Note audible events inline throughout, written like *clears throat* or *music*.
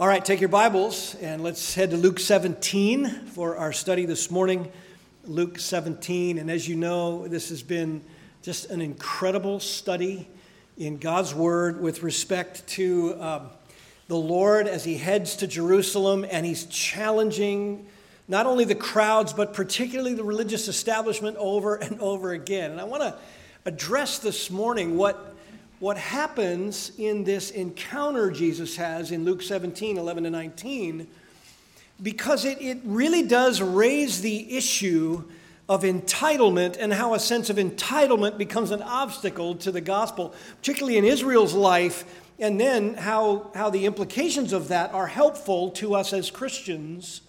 All right, take your Bibles and let's head to Luke 17 for our study this morning. Luke 17. And as you know, this has been just an incredible study in God's Word with respect to um, the Lord as He heads to Jerusalem and He's challenging not only the crowds, but particularly the religious establishment over and over again. And I want to address this morning what what happens in this encounter Jesus has in Luke 17 11 to 19, because it, it really does raise the issue of entitlement and how a sense of entitlement becomes an obstacle to the gospel, particularly in Israel's life, and then how, how the implications of that are helpful to us as Christians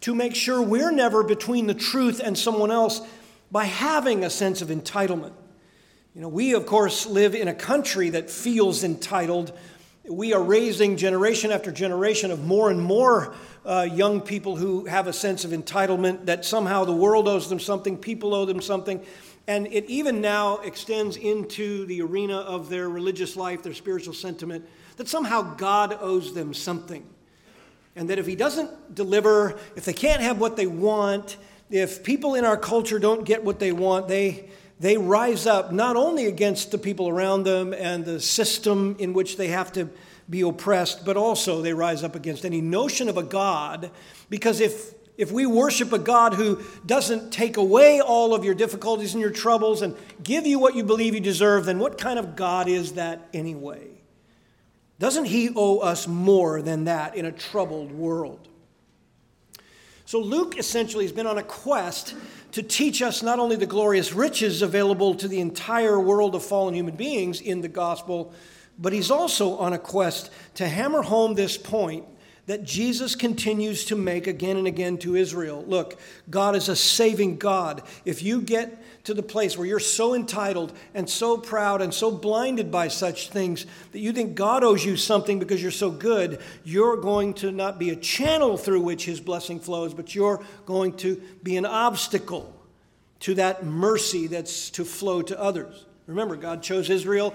to make sure we're never between the truth and someone else by having a sense of entitlement. You know, we, of course, live in a country that feels entitled. We are raising generation after generation of more and more uh, young people who have a sense of entitlement that somehow the world owes them something, people owe them something. And it even now extends into the arena of their religious life, their spiritual sentiment, that somehow God owes them something. And that if He doesn't deliver, if they can't have what they want, if people in our culture don't get what they want, they, they rise up not only against the people around them and the system in which they have to be oppressed, but also they rise up against any notion of a God. Because if, if we worship a God who doesn't take away all of your difficulties and your troubles and give you what you believe you deserve, then what kind of God is that anyway? Doesn't he owe us more than that in a troubled world? So Luke essentially has been on a quest to teach us not only the glorious riches available to the entire world of fallen human beings in the gospel, but he's also on a quest to hammer home this point that Jesus continues to make again and again to Israel. Look, God is a saving God. If you get to the place where you're so entitled and so proud and so blinded by such things that you think God owes you something because you're so good, you're going to not be a channel through which His blessing flows, but you're going to be an obstacle to that mercy that's to flow to others. Remember, God chose Israel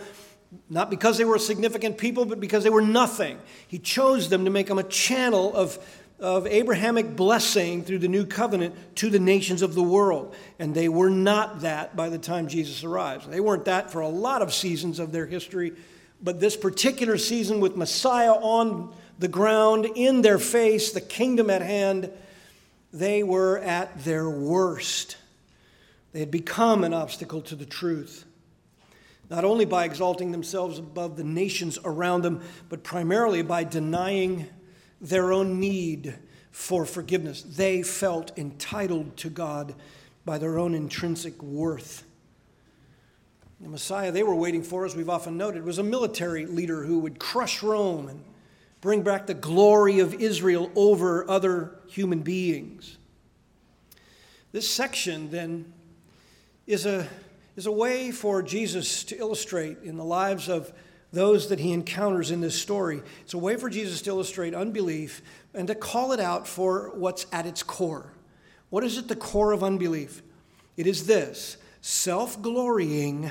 not because they were a significant people, but because they were nothing. He chose them to make them a channel of, of Abrahamic blessing through the new covenant to the nations of the world. And they were not that by the time Jesus arrives. They weren't that for a lot of seasons of their history, but this particular season with Messiah on the ground, in their face, the kingdom at hand, they were at their worst. They had become an obstacle to the truth not only by exalting themselves above the nations around them, but primarily by denying their own need for forgiveness. They felt entitled to God by their own intrinsic worth. The Messiah they were waiting for, as we've often noted, was a military leader who would crush Rome and bring back the glory of Israel over other human beings. This section, then, is a is a way for Jesus to illustrate in the lives of those that he encounters in this story. It's a way for Jesus to illustrate unbelief and to call it out for what's at its core. What is at the core of unbelief? It is this self glorying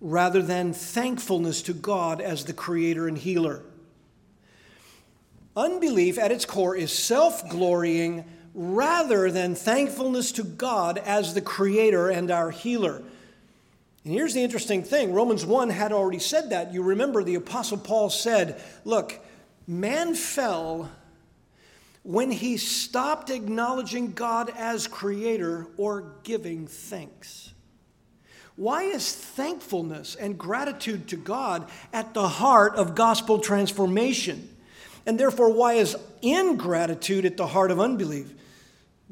rather than thankfulness to God as the creator and healer. Unbelief at its core is self glorying rather than thankfulness to God as the creator and our healer. And here's the interesting thing Romans 1 had already said that. You remember the Apostle Paul said, Look, man fell when he stopped acknowledging God as creator or giving thanks. Why is thankfulness and gratitude to God at the heart of gospel transformation? And therefore, why is ingratitude at the heart of unbelief?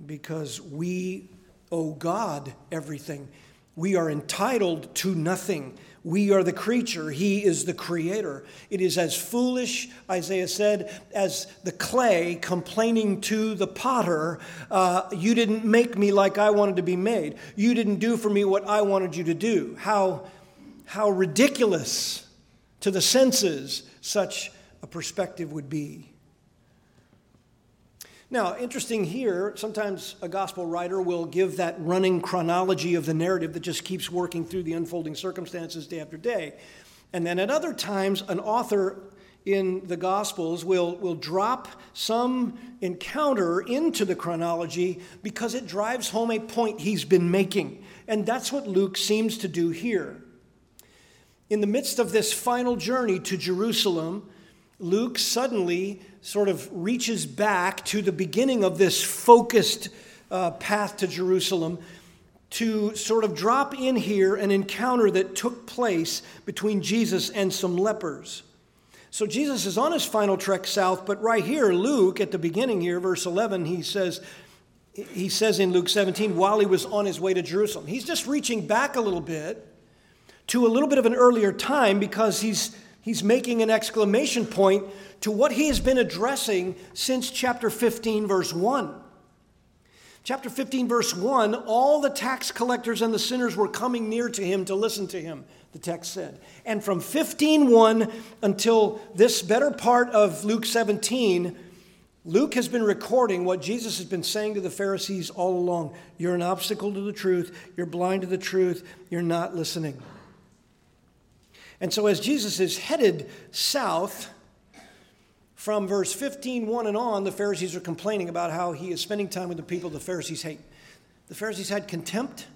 Because we owe God everything. We are entitled to nothing. We are the creature, He is the creator. It is as foolish, Isaiah said, as the clay complaining to the potter, uh, You didn't make me like I wanted to be made. You didn't do for me what I wanted you to do. How, how ridiculous to the senses such a perspective would be. Now, interesting here, sometimes a gospel writer will give that running chronology of the narrative that just keeps working through the unfolding circumstances day after day. And then at other times, an author in the Gospels will, will drop some encounter into the chronology because it drives home a point he's been making. And that's what Luke seems to do here. In the midst of this final journey to Jerusalem, Luke suddenly sort of reaches back to the beginning of this focused uh, path to Jerusalem to sort of drop in here an encounter that took place between Jesus and some lepers. So Jesus is on his final trek south, but right here, Luke, at the beginning here, verse 11, he says, he says in Luke 17, while he was on his way to Jerusalem. He's just reaching back a little bit to a little bit of an earlier time because he's, he's making an exclamation point to what he has been addressing since chapter 15, verse 1. Chapter 15, verse 1 all the tax collectors and the sinners were coming near to him to listen to him, the text said. And from 15:1 until this better part of Luke 17, Luke has been recording what Jesus has been saying to the Pharisees all along. You're an obstacle to the truth, you're blind to the truth, you're not listening. And so, as Jesus is headed south, from verse 15, 1 and on, the Pharisees are complaining about how he is spending time with the people the Pharisees hate. The Pharisees had contempt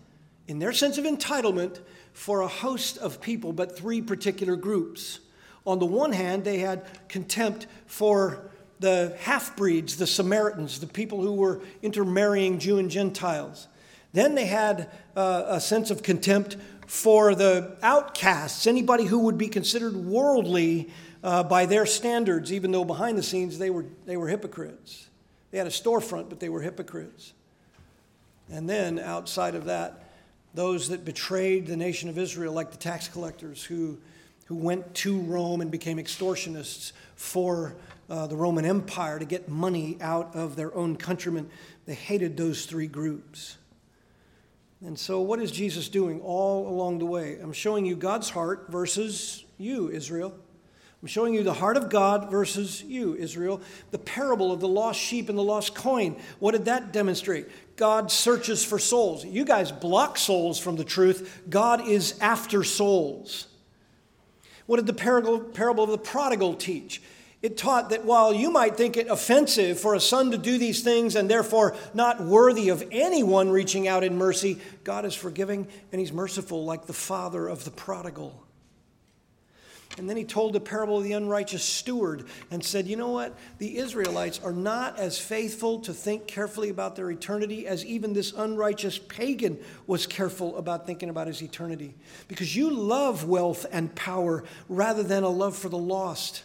in their sense of entitlement for a host of people, but three particular groups. On the one hand, they had contempt for the half breeds, the Samaritans, the people who were intermarrying Jew and Gentiles. Then they had uh, a sense of contempt for the outcasts, anybody who would be considered worldly uh, by their standards, even though behind the scenes they were, they were hypocrites. They had a storefront, but they were hypocrites. And then outside of that, those that betrayed the nation of Israel, like the tax collectors who, who went to Rome and became extortionists for uh, the Roman Empire to get money out of their own countrymen. They hated those three groups. And so, what is Jesus doing all along the way? I'm showing you God's heart versus you, Israel. I'm showing you the heart of God versus you, Israel. The parable of the lost sheep and the lost coin. What did that demonstrate? God searches for souls. You guys block souls from the truth. God is after souls. What did the parable, parable of the prodigal teach? It taught that while you might think it offensive for a son to do these things and therefore not worthy of anyone reaching out in mercy, God is forgiving and He's merciful, like the father of the prodigal. And then he told the parable of the unrighteous steward and said, You know what? The Israelites are not as faithful to think carefully about their eternity as even this unrighteous pagan was careful about thinking about his eternity. Because you love wealth and power rather than a love for the lost.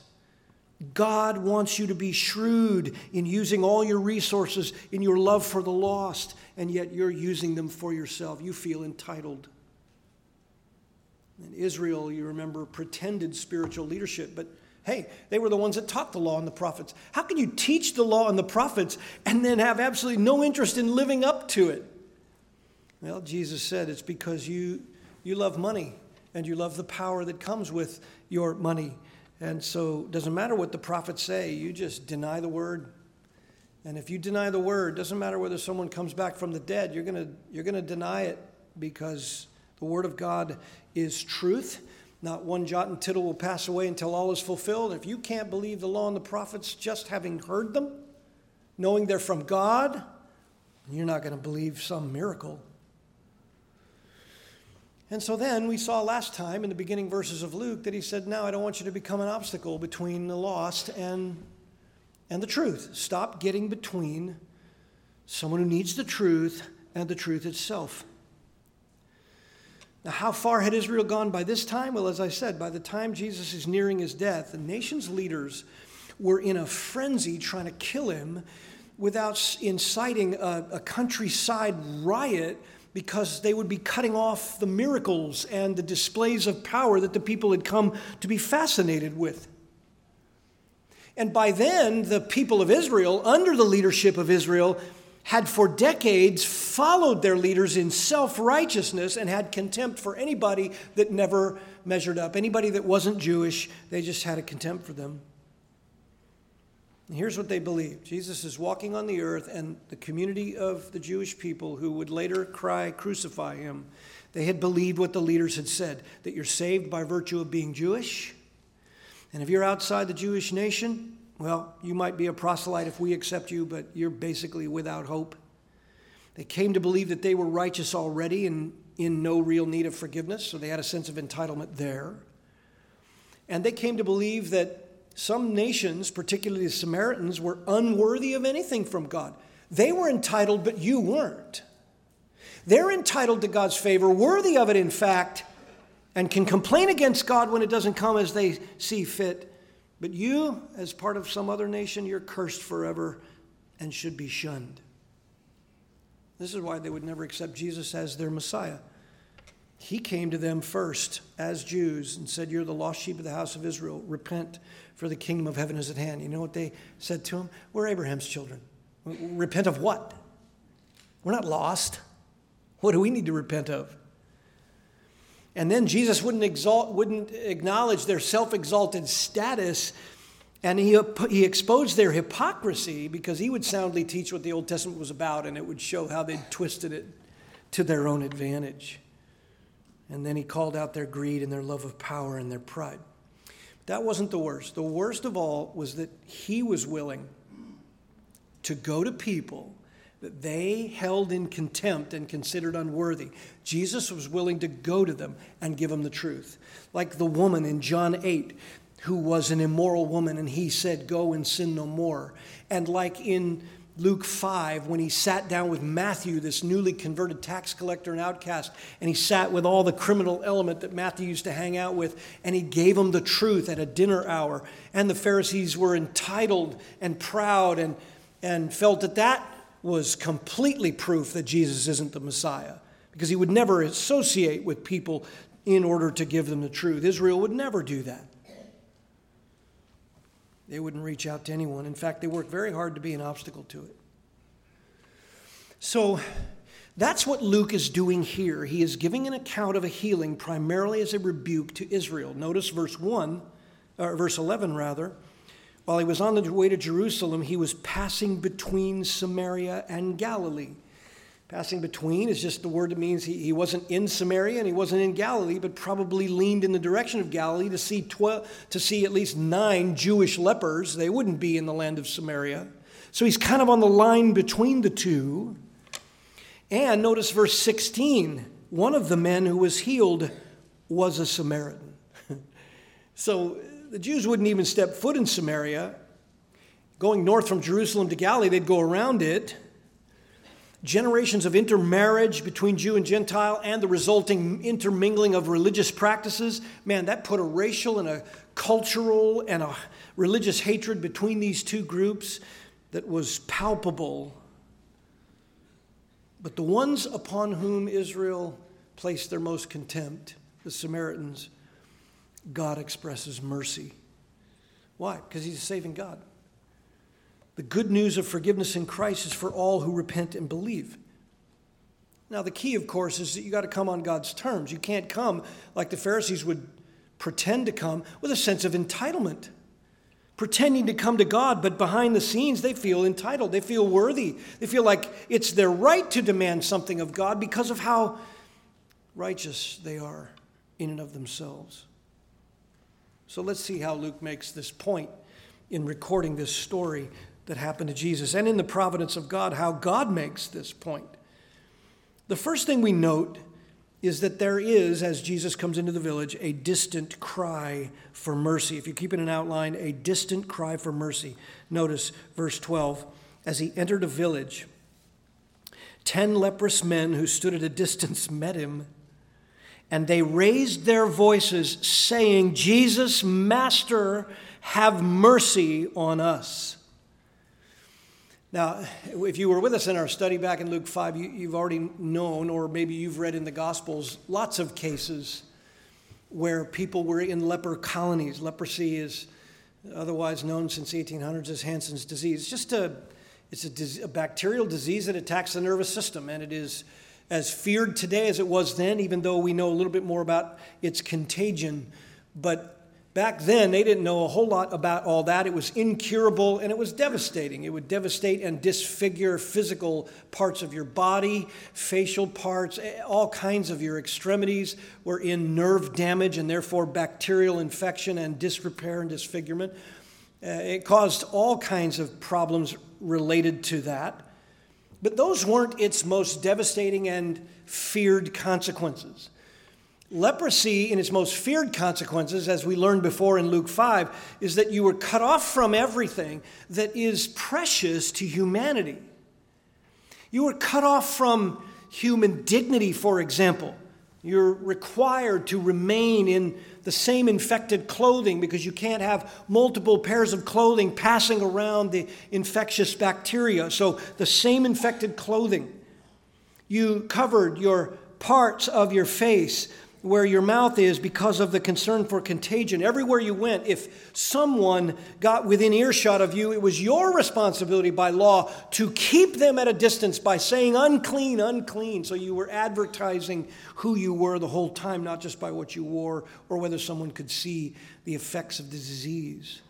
God wants you to be shrewd in using all your resources in your love for the lost, and yet you're using them for yourself. You feel entitled. And Israel, you remember, pretended spiritual leadership, but hey, they were the ones that taught the law and the prophets. How can you teach the law and the prophets and then have absolutely no interest in living up to it? Well, Jesus said it's because you, you love money and you love the power that comes with your money. And so it doesn't matter what the prophets say, you just deny the word. And if you deny the word, doesn't matter whether someone comes back from the dead, you're to you're going to deny it because the word of God is truth. Not one jot and tittle will pass away until all is fulfilled. If you can't believe the law and the prophets just having heard them, knowing they're from God, you're not going to believe some miracle. And so then we saw last time in the beginning verses of Luke that he said, Now I don't want you to become an obstacle between the lost and, and the truth. Stop getting between someone who needs the truth and the truth itself. Now, how far had Israel gone by this time? Well, as I said, by the time Jesus is nearing his death, the nation's leaders were in a frenzy trying to kill him without inciting a, a countryside riot because they would be cutting off the miracles and the displays of power that the people had come to be fascinated with. And by then, the people of Israel, under the leadership of Israel, had for decades followed their leaders in self righteousness and had contempt for anybody that never measured up. Anybody that wasn't Jewish, they just had a contempt for them. And here's what they believed Jesus is walking on the earth, and the community of the Jewish people who would later cry, Crucify him, they had believed what the leaders had said that you're saved by virtue of being Jewish And if you're outside the Jewish nation, well, you might be a proselyte if we accept you, but you're basically without hope. They came to believe that they were righteous already and in no real need of forgiveness, so they had a sense of entitlement there. And they came to believe that some nations, particularly the Samaritans, were unworthy of anything from God. They were entitled, but you weren't. They're entitled to God's favor, worthy of it, in fact, and can complain against God when it doesn't come as they see fit. But you, as part of some other nation, you're cursed forever and should be shunned. This is why they would never accept Jesus as their Messiah. He came to them first as Jews and said, You're the lost sheep of the house of Israel. Repent, for the kingdom of heaven is at hand. You know what they said to him? We're Abraham's children. Repent of what? We're not lost. What do we need to repent of? And then Jesus wouldn't, exalt, wouldn't acknowledge their self exalted status, and he, he exposed their hypocrisy because he would soundly teach what the Old Testament was about, and it would show how they'd twisted it to their own advantage. And then he called out their greed and their love of power and their pride. That wasn't the worst. The worst of all was that he was willing to go to people that they held in contempt and considered unworthy. Jesus was willing to go to them and give them the truth. Like the woman in John 8 who was an immoral woman and he said, Go and sin no more. And like in Luke 5 when he sat down with Matthew, this newly converted tax collector and outcast, and he sat with all the criminal element that Matthew used to hang out with, and he gave him the truth at a dinner hour. And the Pharisees were entitled and proud and, and felt that that was completely proof that Jesus isn't the Messiah because he would never associate with people in order to give them the truth. Israel would never do that. They wouldn't reach out to anyone. In fact, they work very hard to be an obstacle to it. So that's what Luke is doing here. He is giving an account of a healing primarily as a rebuke to Israel. Notice verse 1, or verse 11 rather. While he was on the way to Jerusalem, he was passing between Samaria and Galilee. Passing between is just the word that means he, he wasn't in Samaria and he wasn't in Galilee, but probably leaned in the direction of Galilee to see, 12, to see at least nine Jewish lepers. They wouldn't be in the land of Samaria. So he's kind of on the line between the two. And notice verse 16 one of the men who was healed was a Samaritan. *laughs* so the Jews wouldn't even step foot in Samaria. Going north from Jerusalem to Galilee, they'd go around it. Generations of intermarriage between Jew and Gentile and the resulting intermingling of religious practices, man, that put a racial and a cultural and a religious hatred between these two groups that was palpable. But the ones upon whom Israel placed their most contempt, the Samaritans, God expresses mercy. Why? Because He's a saving God. The good news of forgiveness in Christ is for all who repent and believe. Now, the key, of course, is that you got to come on God's terms. You can't come like the Pharisees would pretend to come with a sense of entitlement, pretending to come to God, but behind the scenes, they feel entitled. They feel worthy. They feel like it's their right to demand something of God because of how righteous they are in and of themselves. So let's see how Luke makes this point in recording this story that happened to Jesus and in the providence of God, how God makes this point. The first thing we note is that there is, as Jesus comes into the village, a distant cry for mercy. If you keep it in an outline, a distant cry for mercy. Notice verse 12 as he entered a village, ten leprous men who stood at a distance *laughs* met him and they raised their voices, saying, Jesus, Master, have mercy on us. Now, if you were with us in our study back in Luke 5, you, have already known, or maybe you've read in the Gospels, lots of cases where people were in leper colonies. Leprosy is otherwise known since the 1800s as Hansen's disease. It's just a, it's a, a bacterial disease that attacks the nervous system, and it is as feared today as it was then, even though we know a little bit more about its contagion. But Back then, they didn't know a whole lot about all that. It was incurable and it was devastating. It would devastate and disfigure physical parts of your body, facial parts, eh, all kinds of your extremities were in nerve damage and therefore bacterial infection and disrepair and disfigurement. Uh, it caused all kinds of problems related to that. But those weren't its most devastating and feared consequences. Leprosy, in its most feared consequences, as we learned before in Luke 5, is that you were cut off from everything that is precious to humanity. You were cut off from human dignity, for example. You're required to remain in the same infected clothing because you can't have multiple pairs of clothing passing around the infectious bacteria. So, the same infected clothing. You covered your parts of your face where your mouth is because of the concern for contagion. Everywhere you went, if someone got within earshot of you, it was your responsibility by law to keep them at a distance by saying unclean, unclean. So you were advertising who you were the whole time, not just by what you wore or whether someone could see the effects of the disease.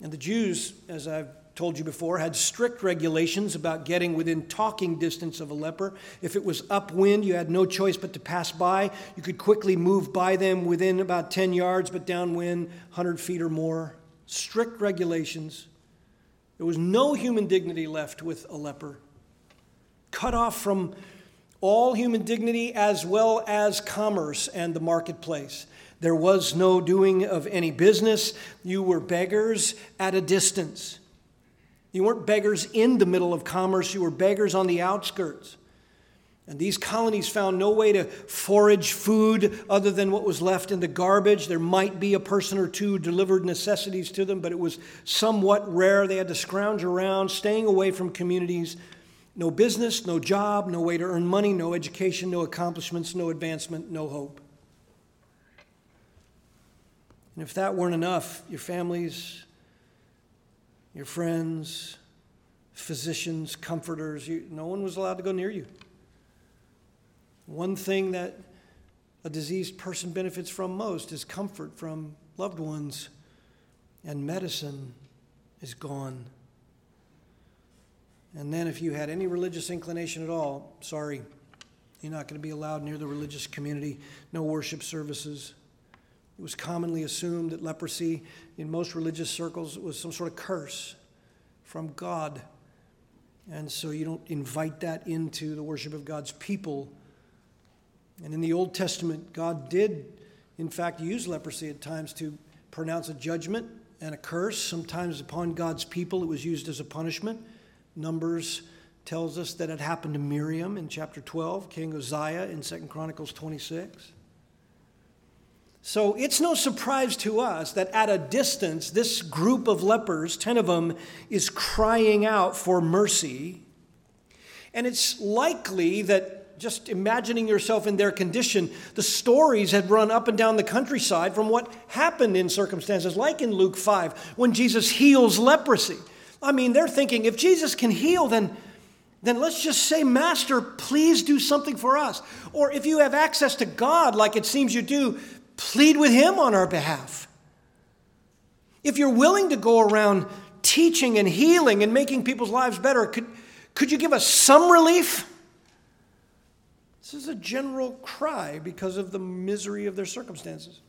And the Jews, as I've told you before, had strict regulations about getting within talking distance of a leper. If it was upwind, you had no choice but to pass by. You could quickly move by them within about 10 yards, but downwind, 100 feet or more. Strict regulations. There was no human dignity left with a leper. Cut off from all human dignity as well as commerce and the marketplace. There was no doing of any business. You were beggars at a distance. You weren't beggars in the middle of commerce, you were beggars on the outskirts. And these colonies found no way to forage food other than what was left in the garbage. There might be a person or two delivered necessities to them, but it was somewhat rare. They had to scrounge around, staying away from communities. No business, no job, no way to earn money, no education, no accomplishments, no advancement, no hope. And if that weren't enough, your families your friends, physicians, comforters. You, no one was allowed to go near you. One thing that a diseased person benefits from most is comfort from loved ones, and medicine is gone. And then, if you had any religious inclination at all, sorry, you're not going to be allowed near the religious community, no worship services. It was commonly assumed that leprosy in most religious circles was some sort of curse from God. And so you don't invite that into the worship of God's people. And in the Old Testament, God did, in fact, use leprosy at times to pronounce a judgment and a curse. Sometimes upon God's people, it was used as a punishment. Numbers tells us that it happened to Miriam in chapter 12, King Uzziah in 2 Chronicles 26. So it's no surprise to us that at a distance, this group of lepers, 10 of them, is crying out for mercy. And it's likely that just imagining yourself in their condition, the stories had run up and down the countryside from what happened in circumstances like in Luke 5 when Jesus heals leprosy. I mean, they're thinking if Jesus can heal, then then let's just say, Master, please do something for us. Or if you have access to God, like it seems you do, plead with Him on our behalf. If you're willing to go around teaching and healing and making people's lives better, could, could you give us some relief? This is a general cry because of the misery of their circumstances.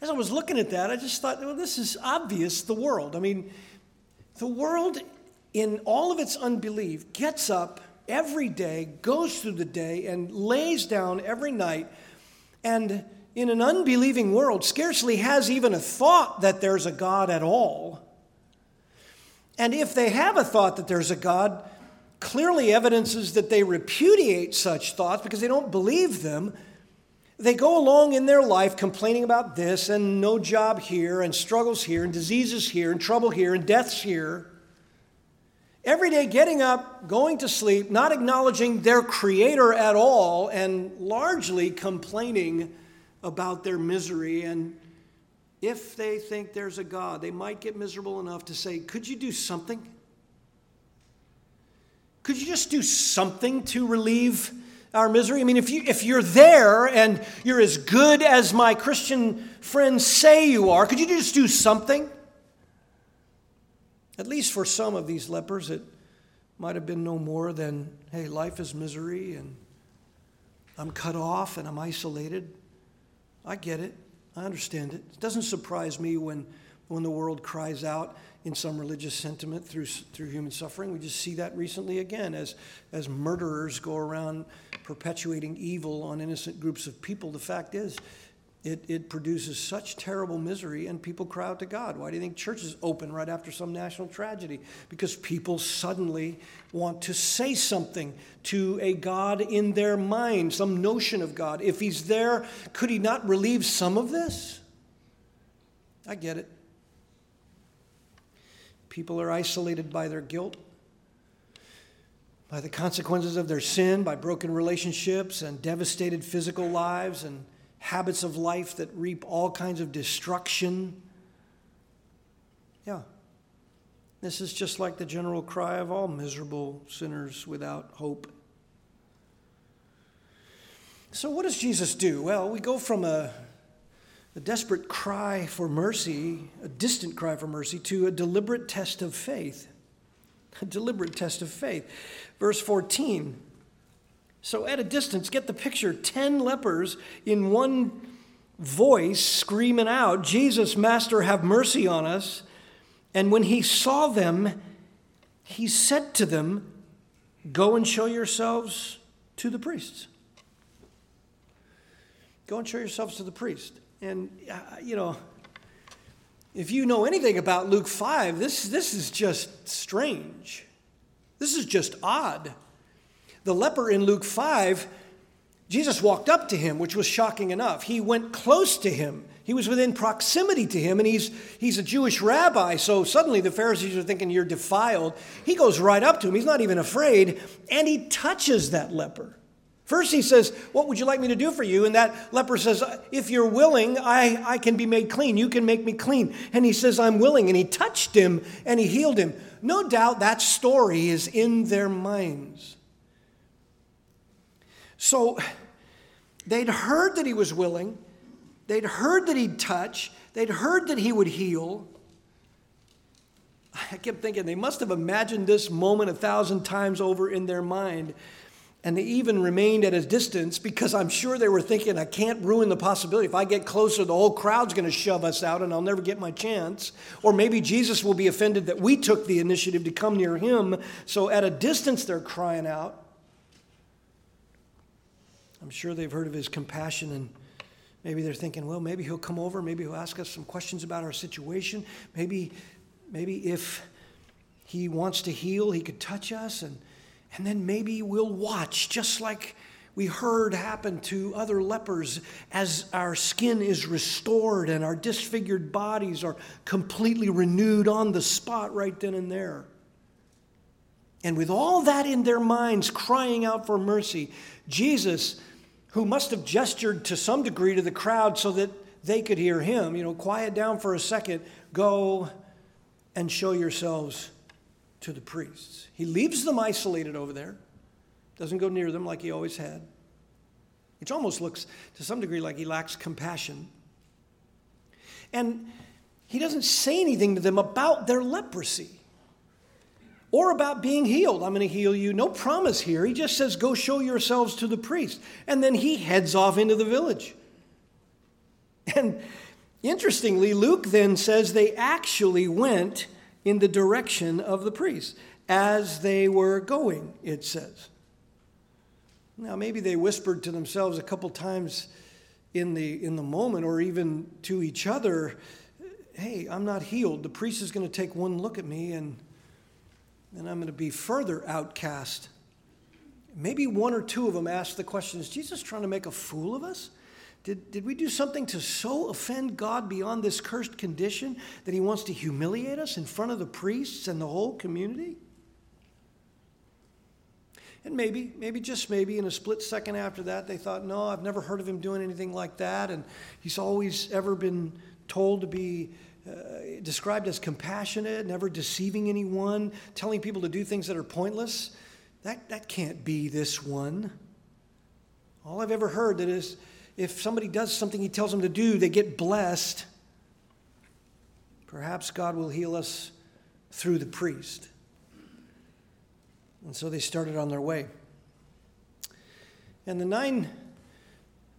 As I was looking at that, I just thought, well, this is obvious the world. I mean, the world, in all of its unbelief, gets up every day, goes through the day, and lays down every night and in an unbelieving world scarcely has even a thought that there's a God at all. And if they have a thought that there's a God, clearly evidences that they repudiate such thoughts because they don't believe them. They go along in their life complaining about this and no job here and struggles here and diseases here and trouble here and deaths here. Every day getting up, going to sleep, not acknowledging their creator at all, and largely complaining about their misery. And if they think there's a God, they might get miserable enough to say, Could you do something? Could you just do something to relieve our misery? I mean, if, you, if you're there and you're as good as my Christian friends say you are, could you just do something? At least for some of these lepers, it might have been no more than, hey, life is misery and I'm cut off and I'm isolated. I get it. I understand it. It doesn't surprise me when, when the world cries out in some religious sentiment through, through human suffering. We just see that recently again as, as murderers go around perpetuating evil on innocent groups of people. The fact is, it, it produces such terrible misery, and people cry out to God. Why do you think churches open right after some national tragedy? Because people suddenly want to say something to a God in their mind, some notion of God. If He's there, could He not relieve some of this? I get it. People are isolated by their guilt, by the consequences of their sin, by broken relationships and devastated physical lives and habits of life that reap all kinds of destruction. Yeah. This is just like the general cry of all miserable sinners without hope. So, what does Jesus do? Well, we go from a, a desperate cry for mercy, a distant cry for mercy, to a deliberate test of faith. *laughs* A deliberate test of faith. Verse 14 so, at a distance, get the picture 10 lepers in one voice screaming out, Jesus, Master, have mercy on us. And when he saw them, he said to them, Go and show yourselves to the priests. Go and show yourselves to the priest. And, uh, you know, if you know anything about Luke 5, this, this is just strange. This is just odd. The leper in Luke 5, Jesus walked up to him, which was shocking enough. He went close to him. He was within proximity to him, and he's, he's a Jewish rabbi, so suddenly the Pharisees are thinking, You're defiled. He goes right up to him. He's not even afraid, and he touches that leper. First, he says, What would you like me to do for you? And that leper says, If you're willing, I, I can be made clean. You can make me clean. And he says, I'm willing. And he touched him and he healed him. No doubt that story is in their minds. So they'd heard that he was willing, they'd heard that he'd touch, they'd heard that he would heal. I kept thinking they must have imagined this moment a thousand times over in their mind. And they even remained at a distance because I'm sure they were thinking, I can't ruin the possibility. If I get closer, the whole crowd's going to shove us out and I'll never get my chance. Or maybe Jesus will be offended that we took the initiative to come near him. So at a distance, they're crying out. I'm sure they've heard of his compassion and maybe they're thinking, well, maybe he'll come over, maybe he'll ask us some questions about our situation. Maybe, maybe if he wants to heal, he could touch us and, and then maybe we'll watch just like we heard happen to other lepers as our skin is restored and our disfigured bodies are completely renewed on the spot right then and there. And with all that in their minds, crying out for mercy, Jesus who must have gestured to some degree to the crowd so that they could hear him. You know, quiet down for a second, go and show yourselves to the priests. He leaves them isolated over there, doesn't go near them like he always had. It almost looks to some degree like he lacks compassion. And he doesn't say anything to them about their leprosy or about being healed. I'm going to heal you. No promise here. He just says, Go show yourselves to the priest. And then he heads off into the village. And interestingly, Luke then says they actually went in the direction of the priest as they were going, it says. Now, maybe they whispered to themselves a couple times in the, in the moment or even to each other, Hey, I'm not healed. The priest is going to take one look at me and and I'm going to be further outcast. Maybe one or two of them asked the question Is Jesus trying to make a fool of us? Did, did we do something to so offend God beyond this cursed condition that he wants to humiliate us in front of the priests and the whole community? And maybe, maybe just maybe in a split second after that, they thought, no, I've never heard of him doing anything like that. And he's always ever been told to be uh, described as compassionate, never deceiving anyone, telling people to do things that are pointless. That, that can't be this one. All I've ever heard that is if somebody does something he tells them to do, they get blessed. Perhaps God will heal us through the priest. And so they started on their way. And the nine,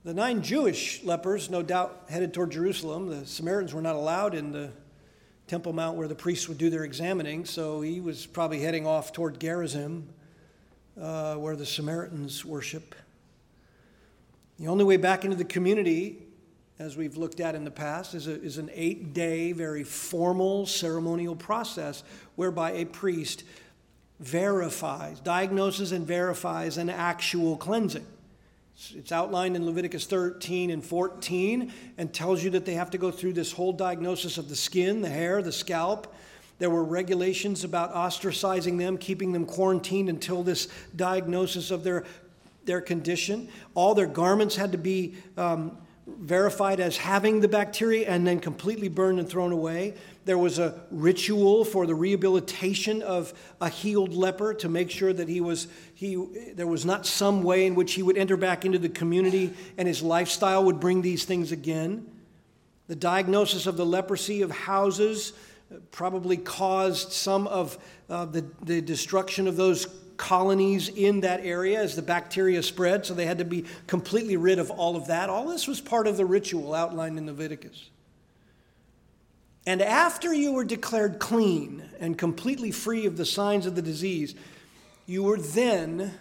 the nine Jewish lepers, no doubt, headed toward Jerusalem. The Samaritans were not allowed in the Temple Mount where the priests would do their examining, so he was probably heading off toward Gerizim, uh, where the Samaritans worship. The only way back into the community, as we've looked at in the past, is, a, is an eight day, very formal ceremonial process whereby a priest verifies, diagnoses, and verifies an actual cleansing. It's outlined in Leviticus 13 and 14 and tells you that they have to go through this whole diagnosis of the skin, the hair, the scalp. There were regulations about ostracizing them, keeping them quarantined until this diagnosis of their, their condition. All their garments had to be um, verified as having the bacteria and then completely burned and thrown away. There was a ritual for the rehabilitation of a healed leper to make sure that he was he there was not some way in which he would enter back into the community and his lifestyle would bring these things again. The diagnosis of the leprosy of houses probably caused some of uh, the, the destruction of those colonies in that area as the bacteria spread, so they had to be completely rid of all of that. All this was part of the ritual outlined in Leviticus. And after you were declared clean and completely free of the signs of the disease, you were then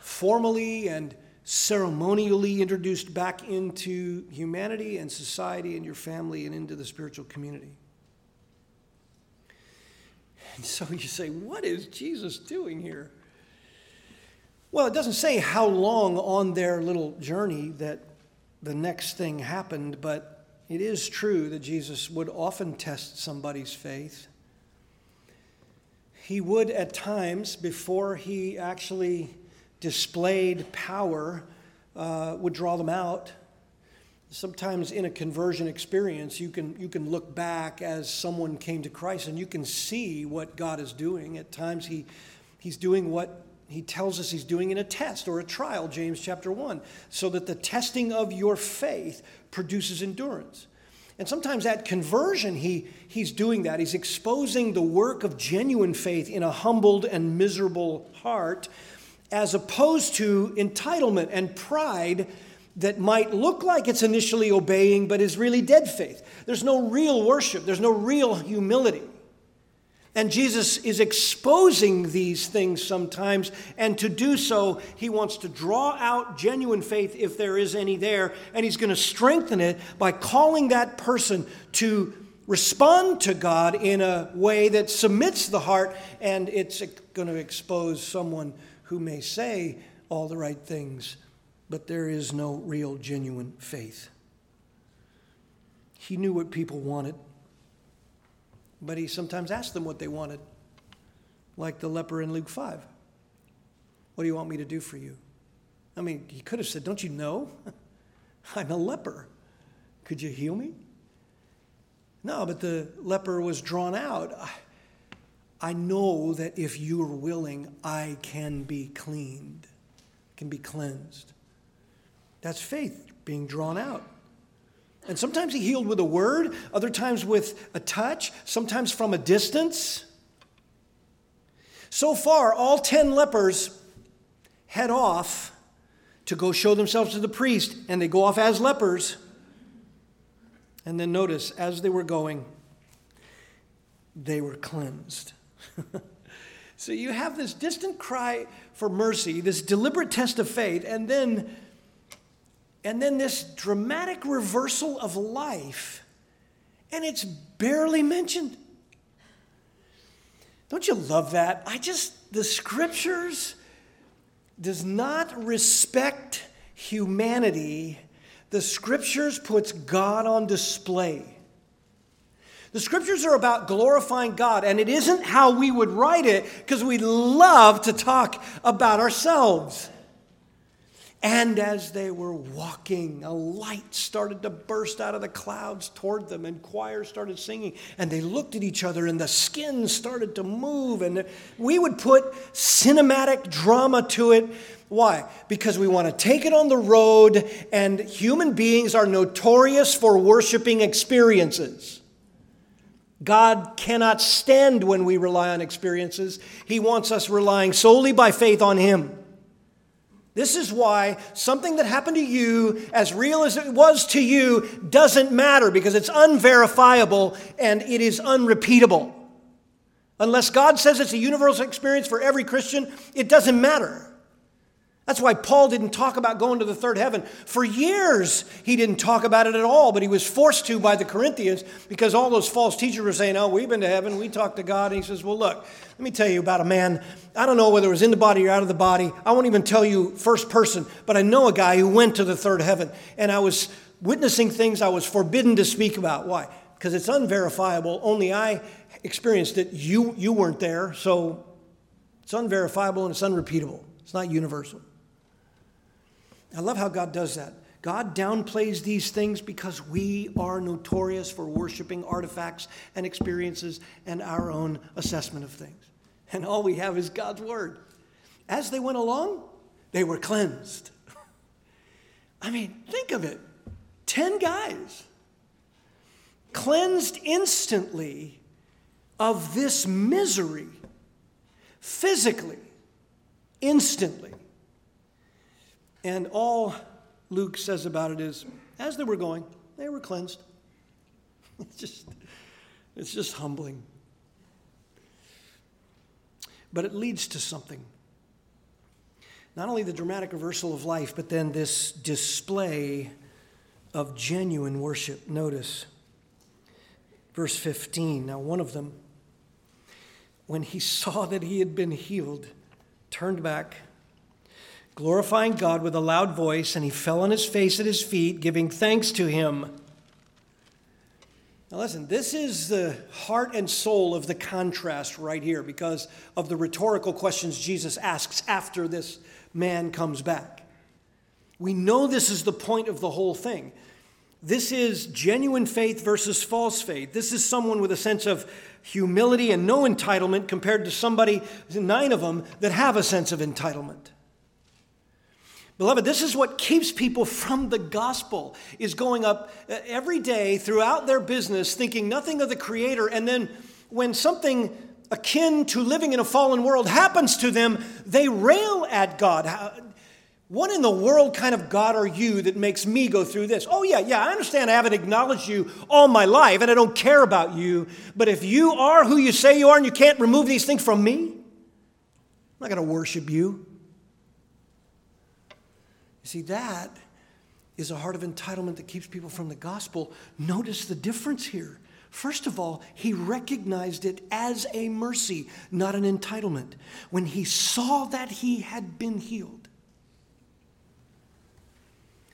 formally and ceremonially introduced back into humanity and society and your family and into the spiritual community. And so you say, what is Jesus doing here? Well, it doesn't say how long on their little journey that the next thing happened, but it is true that Jesus would often test somebody's faith. He would, at times, before he actually displayed power, uh, would draw them out sometimes in a conversion experience, you can, you can look back as someone came to Christ and you can see what God is doing. At times, he, He's doing what He tells us He's doing in a test or a trial, James chapter 1, so that the testing of your faith produces endurance. And sometimes at conversion, he, he's doing that. He's exposing the work of genuine faith in a humbled and miserable heart, as opposed to entitlement and pride that might look like it's initially obeying, but is really dead faith. There's no real worship, there's no real humility. And Jesus is exposing these things sometimes, and to do so, he wants to draw out genuine faith if there is any there, and he's going to strengthen it by calling that person to respond to God in a way that submits the heart, and it's going to expose someone who may say all the right things but there is no real, genuine faith. He knew what people wanted, but he sometimes asked them what they wanted, like the leper in Luke 5. What do you want me to do for you? I mean, he could have said, Don't you know? *laughs* I'm a leper. Could you heal me? No, but the leper was drawn out. I know that if you are willing, I can be cleaned, can be cleansed. That's faith being drawn out. And sometimes he healed with a word, other times with a touch, sometimes from a distance. So far, all 10 lepers head off to go show themselves to the priest, and they go off as lepers. And then notice, as they were going, they were cleansed. *laughs* so you have this distant cry for mercy, this deliberate test of faith, and then and then this dramatic reversal of life, and it's barely mentioned. Don't you love that? I just, the scriptures does not respect humanity. The scriptures puts God on display. The scriptures are about glorifying God, and it isn't how we would write it because we love to talk about ourselves. And as they were walking, a light started to burst out of the clouds toward them, and choirs started singing. And they looked at each other, and the skin started to move. And we would put cinematic drama to it Why? Because we want to take it on the road, and human beings are notorious for worshiping experiences. God cannot stand when we rely on experiences. He wants us relying solely by faith on Him. This is why something that happened to you, as real as it was to you, doesn't matter because it's unverifiable and it is unrepeatable. Unless God says it's a universal experience for every Christian, it doesn't matter. That's why Paul didn't talk about going to the third heaven. For years, he didn't talk about it at all, but he was forced to by the Corinthians because all those false teachers were saying, Oh, we've been to heaven, we talked to God. And he says, Well, look, let me tell you about a man. I don't know whether it was in the body or out of the body. I won't even tell you first person, but I know a guy who went to the third heaven. And I was witnessing things I was forbidden to speak about. Why? Because it's unverifiable. Only I experienced it. You, you weren't there, so it's unverifiable and it's unrepeatable. It's not universal. I love how God does that. God downplays these things because we are notorious for worshiping artifacts and experiences and our own assessment of things. And all we have is God's word. As they went along, they were cleansed. *laughs* I mean, think of it 10 guys cleansed instantly of this misery, physically, instantly. And all Luke says about it is, as they were going, they were cleansed. *laughs* It's just, it's just humbling. But it leads to something. Not only the dramatic reversal of life, but then this display of genuine worship. Notice verse 15. Now, one of them, when he *laughs* saw that he had been healed, turned back glorifying God with a loud voice, and he fell on his face at his feet, giving thanks to him. Now, listen, this is the heart and soul of the contrast right here because of the rhetorical questions Jesus asks after this man comes back. We know this is the point of the whole thing. This is genuine faith versus false faith. This is someone with a sense of humility and no entitlement compared to somebody, nine of them, that have a sense of entitlement. Beloved, this is what keeps people from the gospel is going up uh, every day throughout their business thinking nothing of the creator and then when something akin to living in a fallen world happens to them, they rail at God. What in the world kind of God are you that makes me go through this? Oh, yeah, yeah, I understand I haven't acknowledged you all my life and I don't care about you, but if you are who you say you are and you can't remove these things from me, I'm not going to worship you. You see, that is a heart of entitlement that keeps people from the gospel. Notice the difference here. First of all, he recognized it as a mercy, not an entitlement. When he saw that he had been healed.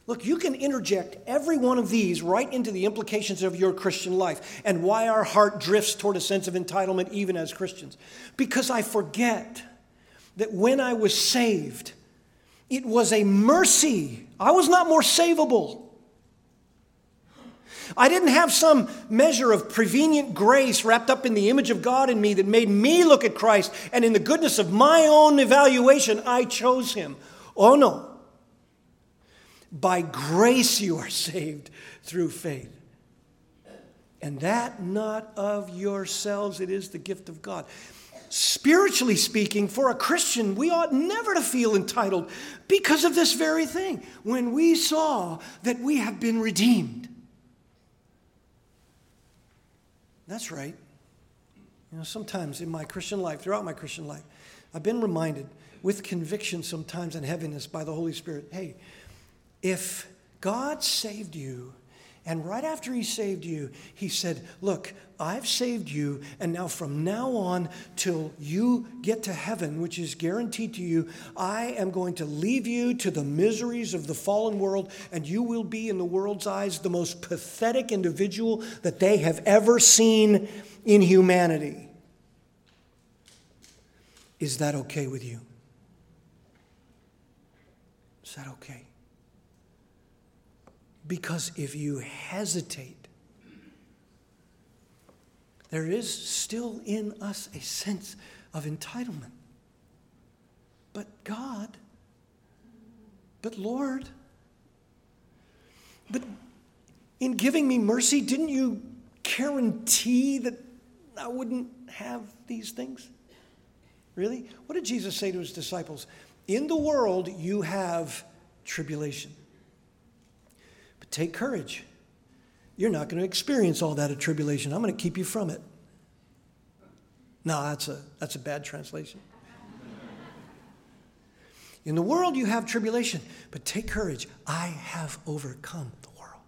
Look, you can interject every one of these right into the implications of your Christian life and why our heart drifts toward a sense of entitlement even as Christians. Because I forget that when I was saved, it was a mercy. I was not more savable. I didn't have some measure of prevenient grace wrapped up in the image of God in me that made me look at Christ, and in the goodness of my own evaluation, I chose him. Oh no. By grace you are *laughs* saved through faith. And that not of yourselves, it is the gift of God spiritually speaking, for a Christian, we ought never to feel entitled because of this very thing. When we saw that we have been redeemed. That's right. You know, sometimes in my Christian life, throughout my Christian life, I've been reminded with conviction sometimes and heaviness by the Holy Spirit hey, if God saved you and right after he saved you, he said, Look, I've saved you, and now from now on till you get to heaven, which is guaranteed to you, I am going to leave you to the miseries of the fallen world, and you will be, in the world's eyes, the most pathetic individual that they have ever seen in humanity. Is that okay with you? Is that okay? Because if you hesitate, there is still in us a sense of entitlement. But God But Lord, but in giving me mercy, didn't you guarantee that I wouldn't have these things? Really? What did Jesus say to his disciples? In the world, you have tribulation. Take courage. You're not going to experience all that tribulation. I'm going to keep you from it. No, that's a, that's a bad translation. In the world, you have tribulation, but take courage. I have overcome the world.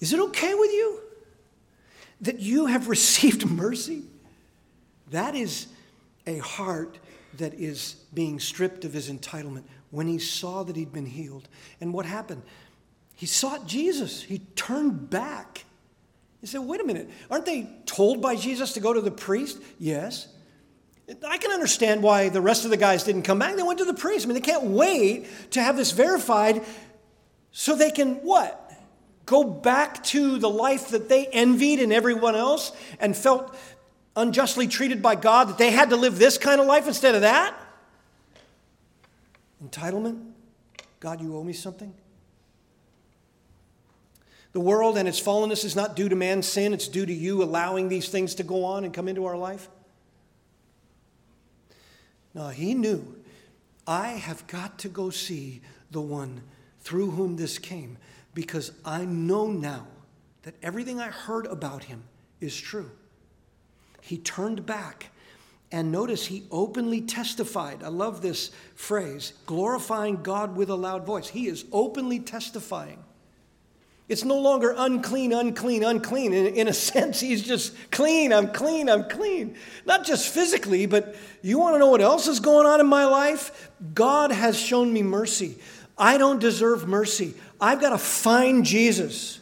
Is it okay with you that you have *laughs* received mercy? That is a heart that is being stripped of his entitlement when he saw that he'd been healed. And what happened? He sought Jesus, he turned back. He said, Wait a minute, aren't they told by Jesus to go to the priest? Yes. I can understand why the rest of the guys didn't come back. They went to the priest. I mean, they can't wait to have this verified so they can what? Go back to the life that they envied in everyone else and felt unjustly treated by God, that they had to live this kind of life instead of that? Entitlement? God, you owe me something? The world and its fallenness is not due to man's sin, it's due to you allowing these things to go on and come into our life. No, he knew, I have got to go see the one through whom this came because I know now that everything I heard about him is true. He turned back. And notice he openly testified. I love this phrase glorifying God with a loud voice. He is openly testifying. It's no longer unclean, unclean, unclean. In, in, a *laughs* sense, he's just clean, I'm clean, I'm clean. Not just physically, but you want to know what else is going on in my life? God has shown me mercy. I don't deserve mercy. I've got to find Jesus.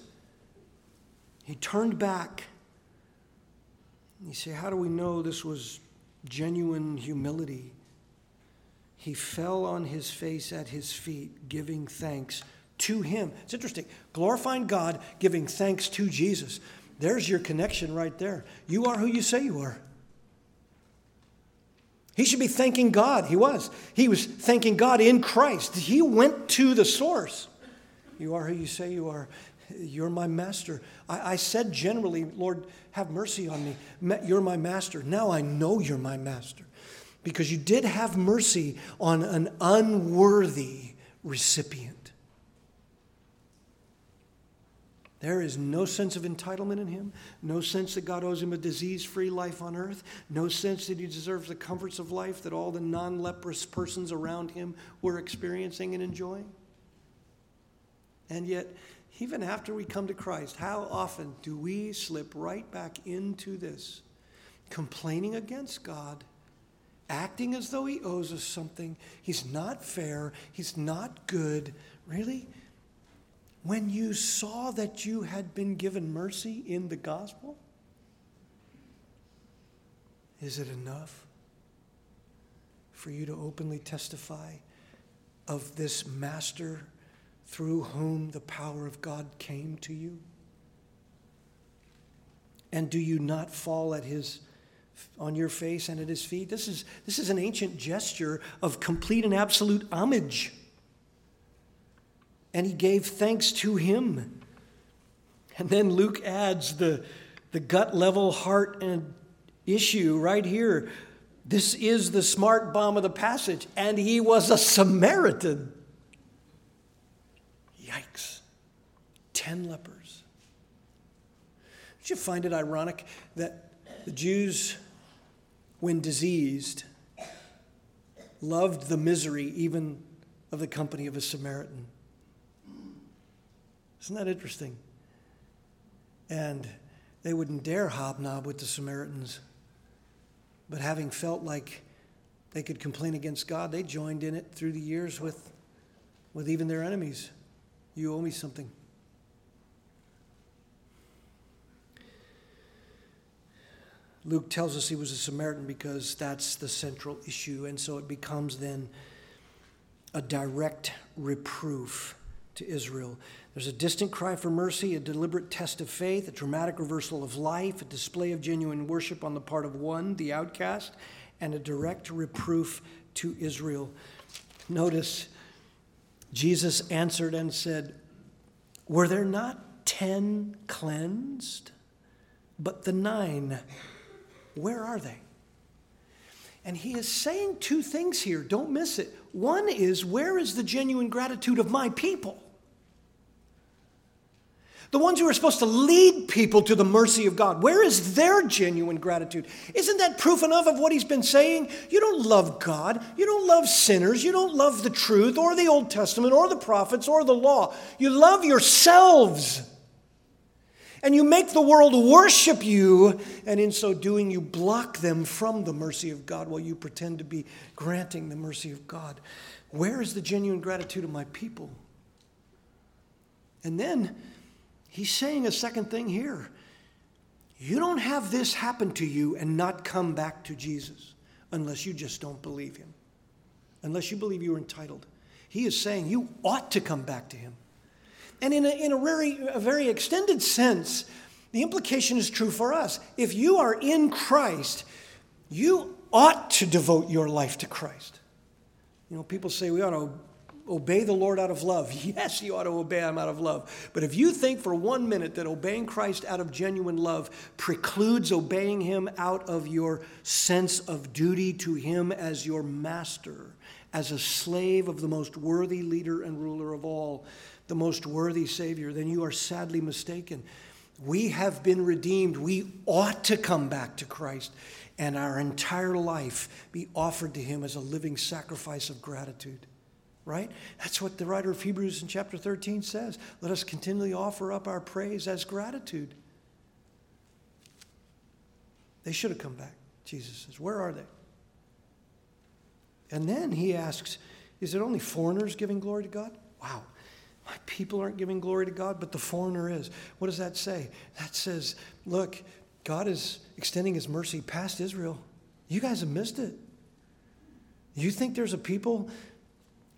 He turned back you say, how do we know this was genuine humility? He fell on his face at his feet, giving thanks to him. It's interesting. Glorifying God, giving thanks to Jesus. There's your connection right there. You are who you say you are. He should be thanking God. He was. He was thanking God in Christ. He went to the source. You are who you say you are. You're my master. I, I, said generally, Lord, have mercy on me. You're my master. Now I know you're my master because you did have mercy on an unworthy recipient. There is no sense of entitlement in him, no sense that God owes him a disease free life on earth, no sense that he deserves the comforts of life that all the non leprous persons around him were experiencing and enjoying. And yet, even after we come to Christ, how often do we slip right back into this? Complaining against God, acting as though He owes us something. He's not fair, He's not good. Really? When you saw that you had been given mercy in the gospel? Is it enough for you to openly testify of this master through whom the power of God came to you? And do you not fall at his on your face and at his feet? This is, this is an ancient gesture of complete and absolute homage. And he gave thanks to him. And then Luke adds the, the gut level heart and issue right here. This is the smart bomb of the passage. And he was a Samaritan. Yikes. Ten lepers. Did you find it ironic that the Jews, when diseased, loved the misery even of the company of a Samaritan? Isn't that interesting? And they wouldn't dare hobnob with the Samaritans. But having felt like they could complain against God, they joined in it through the years with, with even their enemies. You owe me something. Luke tells us he was a Samaritan because that's the central issue, and so it becomes then a direct reproof to Israel. There's a distant cry for mercy, a deliberate test of faith, a dramatic reversal of life, a display of genuine worship on the part of one, the outcast, and a direct reproof to Israel. Notice Jesus answered and said, Were there not ten cleansed? But the nine, where are they? And he is saying two things here. Don't miss it. One is, Where is the genuine gratitude of my people? The ones who are supposed to lead people to the mercy of God. Where is their genuine gratitude? Isn't that proof enough of what he's been saying? You don't love God. You don't love sinners. You don't love the truth or the Old Testament or the prophets or the law. You love yourselves. And you make the world worship you, and in so doing, you block them from the mercy of God while you pretend to be granting the mercy of God. Where is the genuine gratitude of my people? And then He's saying a second thing here. You don't have this happen to you and not come back to Jesus unless you just don't believe him, unless you believe you're entitled. He is saying you ought to come back to him. And in a, in a, very, a very extended sense, the implication is true for us. If you are in Christ, you ought to devote your life to Christ. You know, people say we ought to obey the Lord out of love. *laughs* Yes, you ought to obey him out of love. But if you think for one minute that obeying Christ out of genuine love precludes obeying him out of your sense of duty to him as your master, as a slave of the most worthy leader and ruler of all, the most worthy Savior, then you are sadly mistaken. We have been redeemed. We ought to come back to Christ and our entire life be offered to Him as a living sacrifice of gratitude right? That's what the writer of Hebrews in chapter 13 says. Let us continually offer up our praise as gratitude. They should have come back, Jesus says. Where are they? And then he asks, Is it only foreigners giving glory to God? Wow. My people aren't giving glory to God, but the foreigner is. What does that say? That says, look, God is extending his mercy past Israel. You guys have missed it. You think there's a people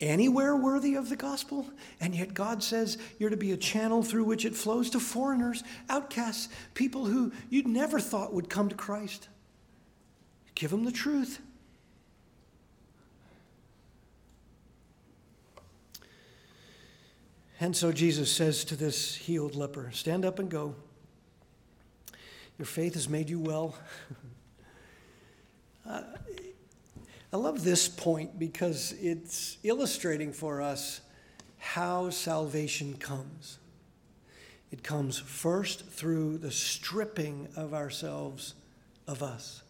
anywhere worthy of the gospel. And yet God says you're to be a channel through which it flows to foreigners, outcasts, people who you'd never thought would come to Christ. Give them the truth. And so Jesus says to this healed leper, Stand up and go. Your faith has made you well. *laughs* uh, I love this point because it's illustrating for us how salvation comes. It comes first through the stripping of ourselves of us.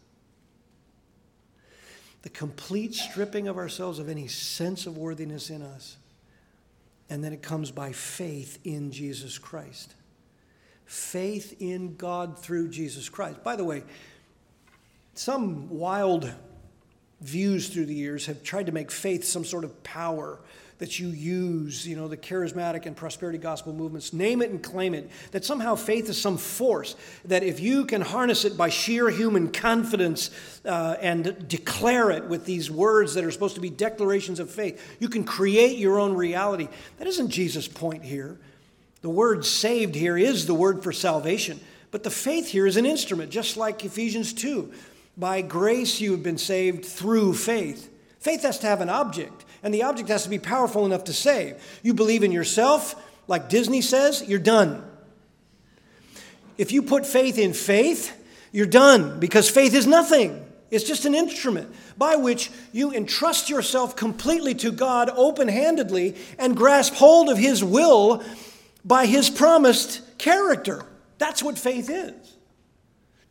The complete stripping of ourselves of any sense of worthiness in us. And then it comes by faith in Jesus Christ. Faith in God through Jesus Christ. By the way, some wild views through the years have tried to make faith some sort of power that you use, you know, the charismatic and prosperity gospel movements, name it and claim it, that somehow faith is some force, that if you can harness it by sheer human confidence uh, and declare it with these words that are supposed to be declarations of faith, you can create your own reality. That isn't Jesus' point here. The word saved here is the word for salvation. But the faith here is an instrument, just like Ephesians 2. By grace you have been saved through faith. Faith has to have an object, and the object has to be powerful enough to save. You believe in yourself, like Disney says, you're done. If you put faith in faith, you're done because faith is nothing. It's just an instrument by which you entrust yourself completely to God open handedly and grasp hold of His will by His promised character. That's what faith is.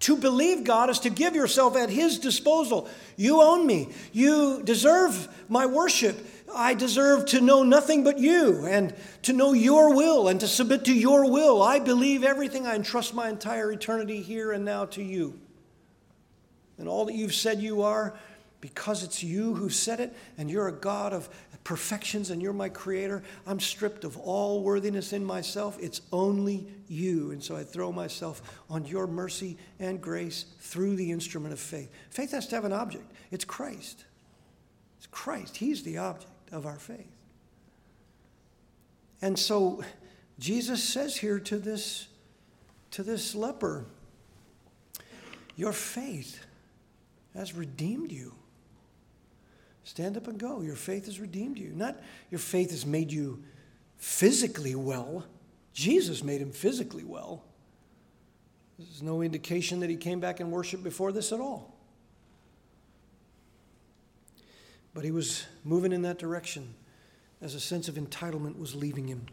To believe God is to give yourself at His disposal. You own me. You deserve my worship. I deserve to know nothing but you and to know your will and to submit to your will. I believe everything. I entrust my entire eternity here and now to you. And all that you've said you are, because it's you who said it and you're a God of perfections and you're my creator. I'm stripped of all worthiness in myself. It's only you. And so I throw myself on your mercy and grace through the instrument of faith. Faith has to have an object, it's Christ. It's Christ. He's the object of our faith. And so Jesus says here to this, to this leper, Your faith has redeemed you. Stand up and go. Your faith has redeemed you. Not your faith has made you physically well. Jesus made him physically well. There's no indication that he came back and worshiped before this at all. But he was moving in that direction as a sense of entitlement was leaving him.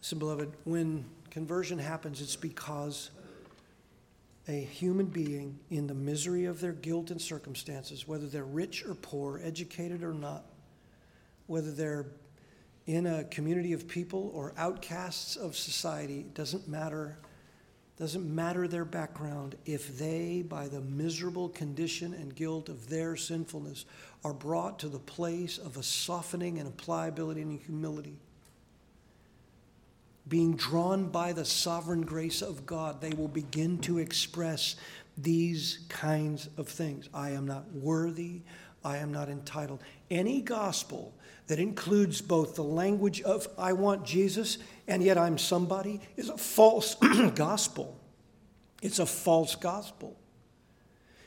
So, beloved, when conversion happens, it's because a human being in the misery of their guilt and circumstances, whether they're rich or poor, educated or not, whether they're in a community of people or outcasts of society, it doesn't matter. Doesn't matter their background if they, by the miserable condition and guilt of their sinfulness, are brought to the place of a softening and a pliability and humility being drawn by the sovereign grace of God, they will begin to express these kinds of things. I am not worthy. I am not entitled. Any gospel that includes both the language of I want Jesus and yet I'm somebody is a false *clears throat* gospel. It's a false gospel.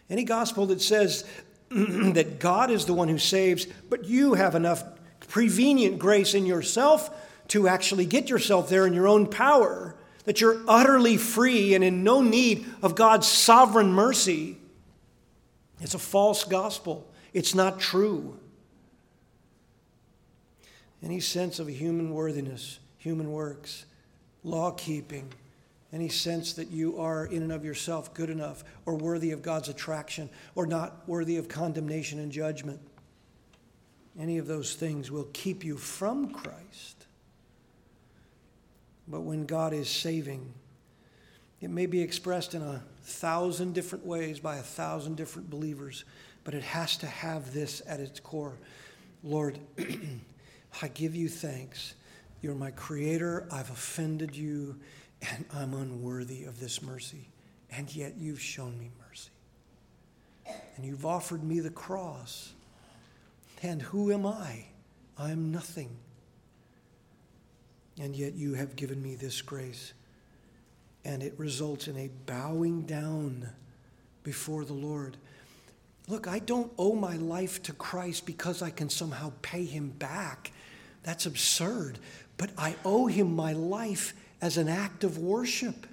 Any gospel that says *clears throat* that God is the one who saves, but you have enough prevenient grace in yourself to actually get yourself there in your own power, that you're utterly free and in no need of God's sovereign mercy, it's a false gospel. It's not true. Any sense of human worthiness, human works, law keeping, any sense that you are in and of yourself good enough or worthy of God's attraction or not worthy of condemnation and judgment, any of those things will keep you from Christ. But when God is saving, it may be expressed in a thousand different ways by a thousand different believers, but it has to have this at its core Lord, *clears throat* I give you thanks. You're my creator. I've offended you, and I'm unworthy of this mercy. And yet you've shown me mercy. And you've offered me the cross. And who am I? I'm nothing and yet you have given me this grace. And it results in a bowing down before the Lord. Look, I don't owe my life to Christ because I can somehow pay him back. That's absurd. But I owe him my life as an act of worship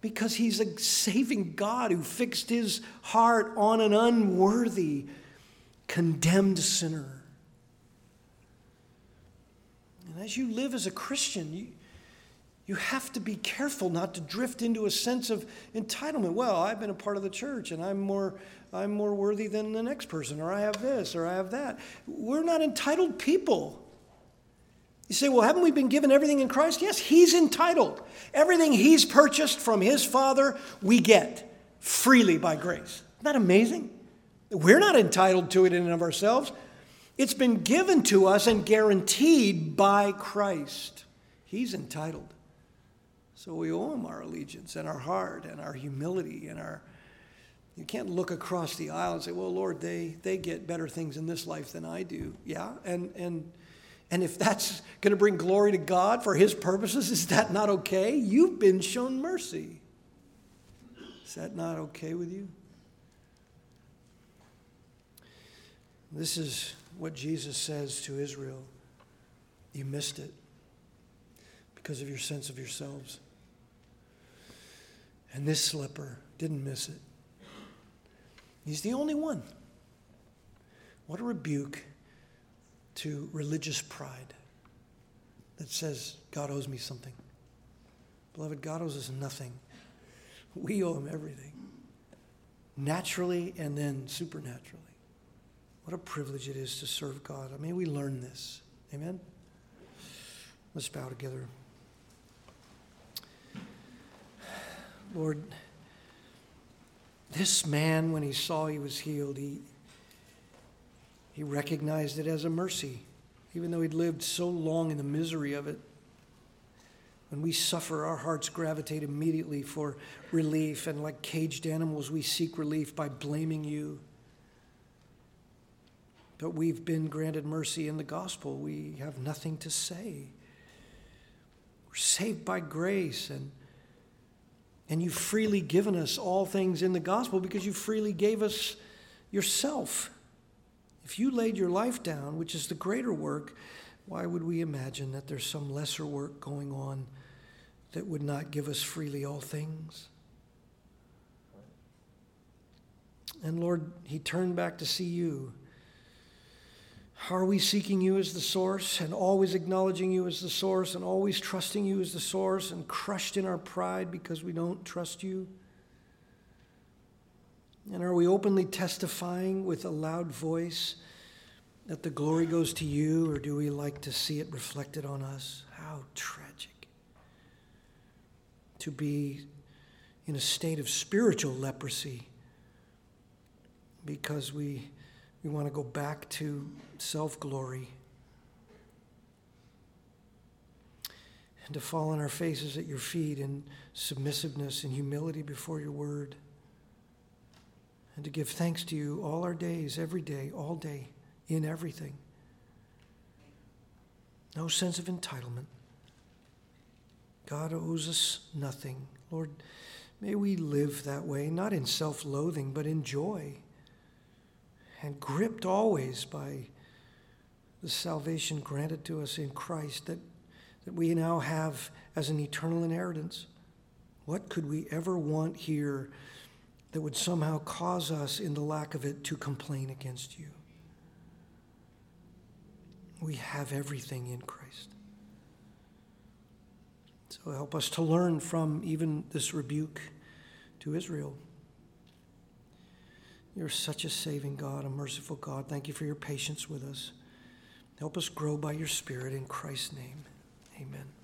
because he's a saving God who fixed his heart on an unworthy, condemned sinner. And as you live as a Christian, you, you have to be careful not to drift into a sense of entitlement. Well, I've been a part of the church and I'm more, I'm more worthy than the next person, or I have this, or I have that. We're not entitled people. You say, well, haven't we been given everything in Christ? Yes, He's entitled. Everything He's purchased from His Father, we get freely by grace. Isn't that amazing? We're not entitled to it in and of ourselves. It's been given to us and guaranteed by Christ. He's entitled. So we owe him our allegiance and our heart and our humility and our. You can't look across the aisle and say, well, Lord, they, they get better things in this life than I do. Yeah, and, and, and if that's going to bring glory to God for his purposes, is that not okay? You've been shown mercy. Is that not okay with you? This is what Jesus says to Israel, you missed it because of your sense of yourselves. And this slipper didn't miss it. He's the only one. What a rebuke to religious pride that says, God owes me something. Beloved, God owes us nothing. We owe him everything, naturally and then supernaturally. What a privilege it is to serve God. I mean, we learn this. Amen? Let's bow together. Lord, this man, when he saw he was healed, he, he recognized it as a mercy, even though he'd lived so long in the misery of it. When we suffer, our hearts gravitate immediately for relief, and like caged animals, we seek relief by blaming you. But we've been granted mercy in the gospel. We have nothing to say. We're saved by grace, and, and you've freely given us all things in the gospel because you freely gave us yourself. If you laid your life down, which is the greater work, why would we imagine that there's some lesser work going on that would not give us freely all things? And Lord, he turned back to see you. Are we seeking you as the source and always acknowledging you as the source and always trusting you as the source and crushed in our pride because we don't trust you? And are we openly testifying with a loud voice that the glory goes to you, or do we like to see it reflected on us? How tragic to be in a state of spiritual leprosy because we, we want to go back to self glory and to fall on our faces at your feet in submissiveness and humility before your word and to give thanks to you all our days, every day, all day, in everything. No sense of entitlement. God owes us nothing. Lord, may we live that way, not in self loathing, but in joy, and gripped always by the salvation granted to us in Christ that, that we now have as an eternal inheritance. What could we ever want here? that would somehow cause us, in the lack of it, to complain against you. We have everything in Christ. So help us to learn from even this rebuke to Israel. You're such a saving God, a merciful God. Thank you for your patience with us. Help us grow by your Spirit in Christ's name. Amen.